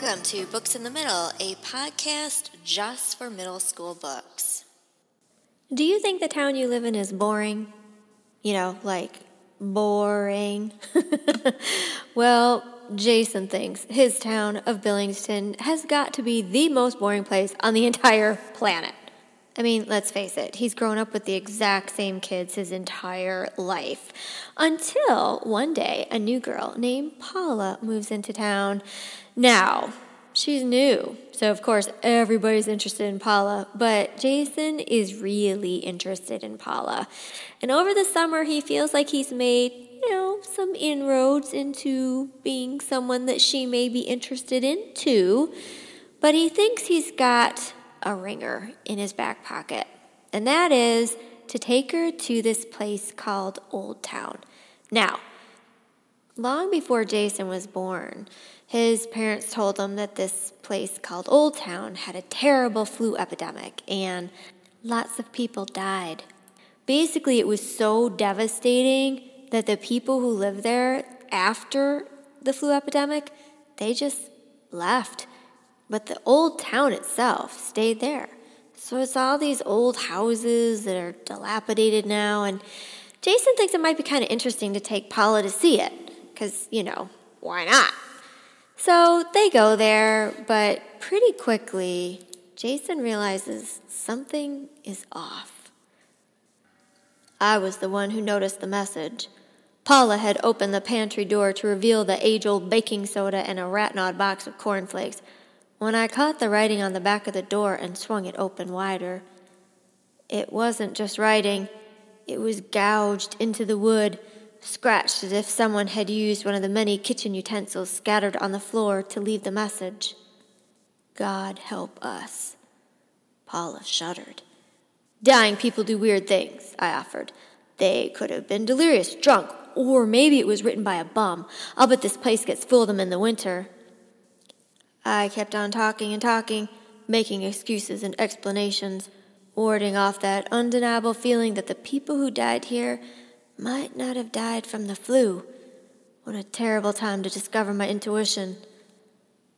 welcome to Books in the Middle, a podcast just for middle school books. Do you think the town you live in is boring? You know, like boring. well, Jason thinks his town of Billingston has got to be the most boring place on the entire planet. I mean, let's face it, he's grown up with the exact same kids his entire life. Until one day, a new girl named Paula moves into town. Now, she's new, so of course everybody's interested in Paula, but Jason is really interested in Paula. And over the summer, he feels like he's made, you know, some inroads into being someone that she may be interested in too. But he thinks he's got a ringer in his back pocket, and that is to take her to this place called Old Town. Now, long before Jason was born, his parents told him that this place called Old Town had a terrible flu epidemic and lots of people died. Basically, it was so devastating that the people who lived there after the flu epidemic, they just left but the old town itself stayed there. So it's all these old houses that are dilapidated now, and Jason thinks it might be kind of interesting to take Paula to see it, because, you know, why not? So they go there, but pretty quickly, Jason realizes something is off. I was the one who noticed the message. Paula had opened the pantry door to reveal the age old baking soda and a rat box of cornflakes. When I caught the writing on the back of the door and swung it open wider, it wasn't just writing, it was gouged into the wood, scratched as if someone had used one of the many kitchen utensils scattered on the floor to leave the message God help us. Paula shuddered. Dying people do weird things, I offered. They could have been delirious, drunk, or maybe it was written by a bum. I'll bet this place gets full of them in the winter. I kept on talking and talking, making excuses and explanations, warding off that undeniable feeling that the people who died here might not have died from the flu. What a terrible time to discover my intuition.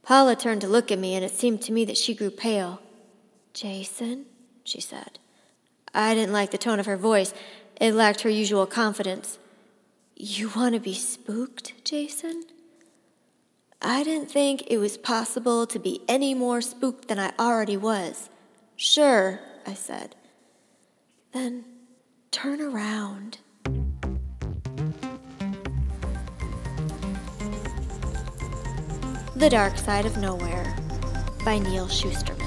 Paula turned to look at me, and it seemed to me that she grew pale. Jason, she said. I didn't like the tone of her voice. It lacked her usual confidence. You want to be spooked, Jason? I didn't think it was possible to be any more spooked than I already was. Sure, I said. Then turn around. The Dark Side of Nowhere by Neal Shusterman.